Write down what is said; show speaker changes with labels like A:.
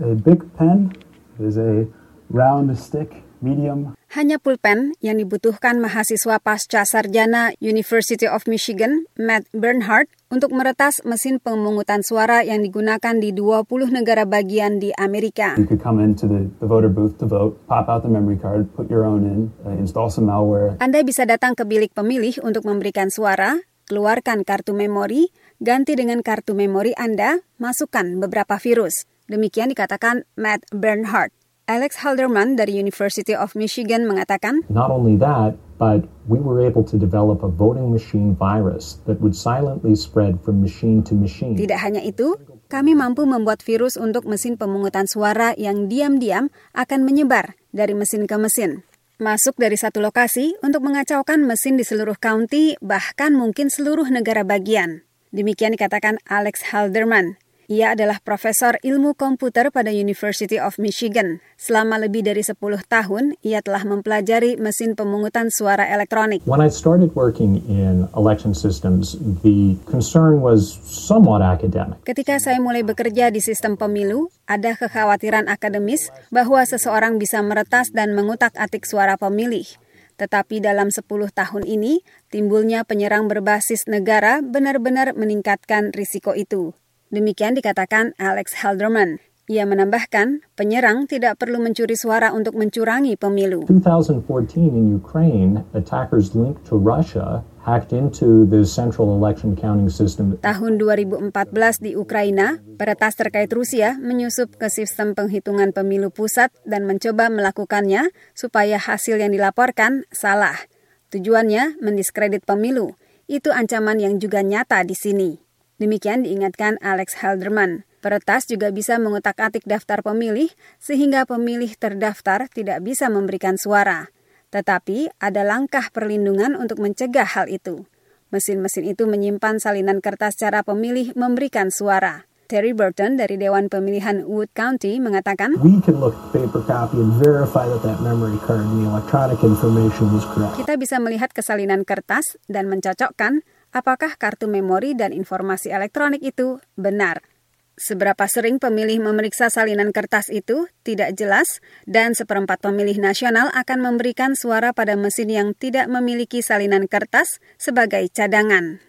A: a big pen. Is a round stick, medium.
B: Hanya pulpen yang dibutuhkan mahasiswa pasca sarjana University of Michigan, Matt Bernhardt, untuk meretas mesin pemungutan suara yang digunakan di 20 negara bagian di Amerika.
A: You could come into the, the voter booth to vote, pop out the memory card, put your own in, uh, install some malware.
B: Anda bisa datang ke bilik pemilih untuk memberikan suara, keluarkan kartu memori, ganti dengan kartu memori Anda, masukkan beberapa virus. Demikian dikatakan Matt Bernhardt. Alex Halderman dari University of Michigan mengatakan,
C: Not only that, but we were able to develop a voting machine virus that would silently spread from machine to machine.
B: Tidak hanya itu, kami mampu membuat virus untuk mesin pemungutan suara yang diam-diam akan menyebar dari mesin ke mesin. Masuk dari satu lokasi untuk mengacaukan mesin di seluruh county, bahkan mungkin seluruh negara bagian. Demikian dikatakan Alex Halderman. Ia adalah profesor ilmu komputer pada University of Michigan. Selama lebih dari 10 tahun, ia telah mempelajari mesin pemungutan suara elektronik.
C: When I started working in election systems, the concern was somewhat academic.
B: Ketika saya mulai bekerja di sistem pemilu, ada kekhawatiran akademis bahwa seseorang bisa meretas dan mengutak-atik suara pemilih. Tetapi dalam 10 tahun ini, timbulnya penyerang berbasis negara benar-benar meningkatkan risiko itu. Demikian dikatakan Alex Halderman. Ia menambahkan, penyerang tidak perlu mencuri suara untuk mencurangi pemilu.
C: 2014 in Ukraine, attackers linked to Russia hacked into the central election counting system.
B: Tahun 2014 di Ukraina, peretas terkait Rusia menyusup ke sistem penghitungan pemilu pusat dan mencoba melakukannya supaya hasil yang dilaporkan salah. Tujuannya mendiskredit pemilu. Itu ancaman yang juga nyata di sini. Demikian diingatkan Alex Halderman. Peretas juga bisa mengutak-atik daftar pemilih sehingga pemilih terdaftar tidak bisa memberikan suara. Tetapi ada langkah perlindungan untuk mencegah hal itu. Mesin-mesin itu menyimpan salinan kertas cara pemilih memberikan suara. Terry Burton dari Dewan Pemilihan Wood County mengatakan. Kita bisa melihat kesalinan kertas dan mencocokkan apakah kartu memori dan informasi elektronik itu benar. Seberapa sering pemilih memeriksa salinan kertas itu tidak jelas, dan seperempat pemilih nasional akan memberikan suara pada mesin yang tidak memiliki salinan kertas sebagai cadangan.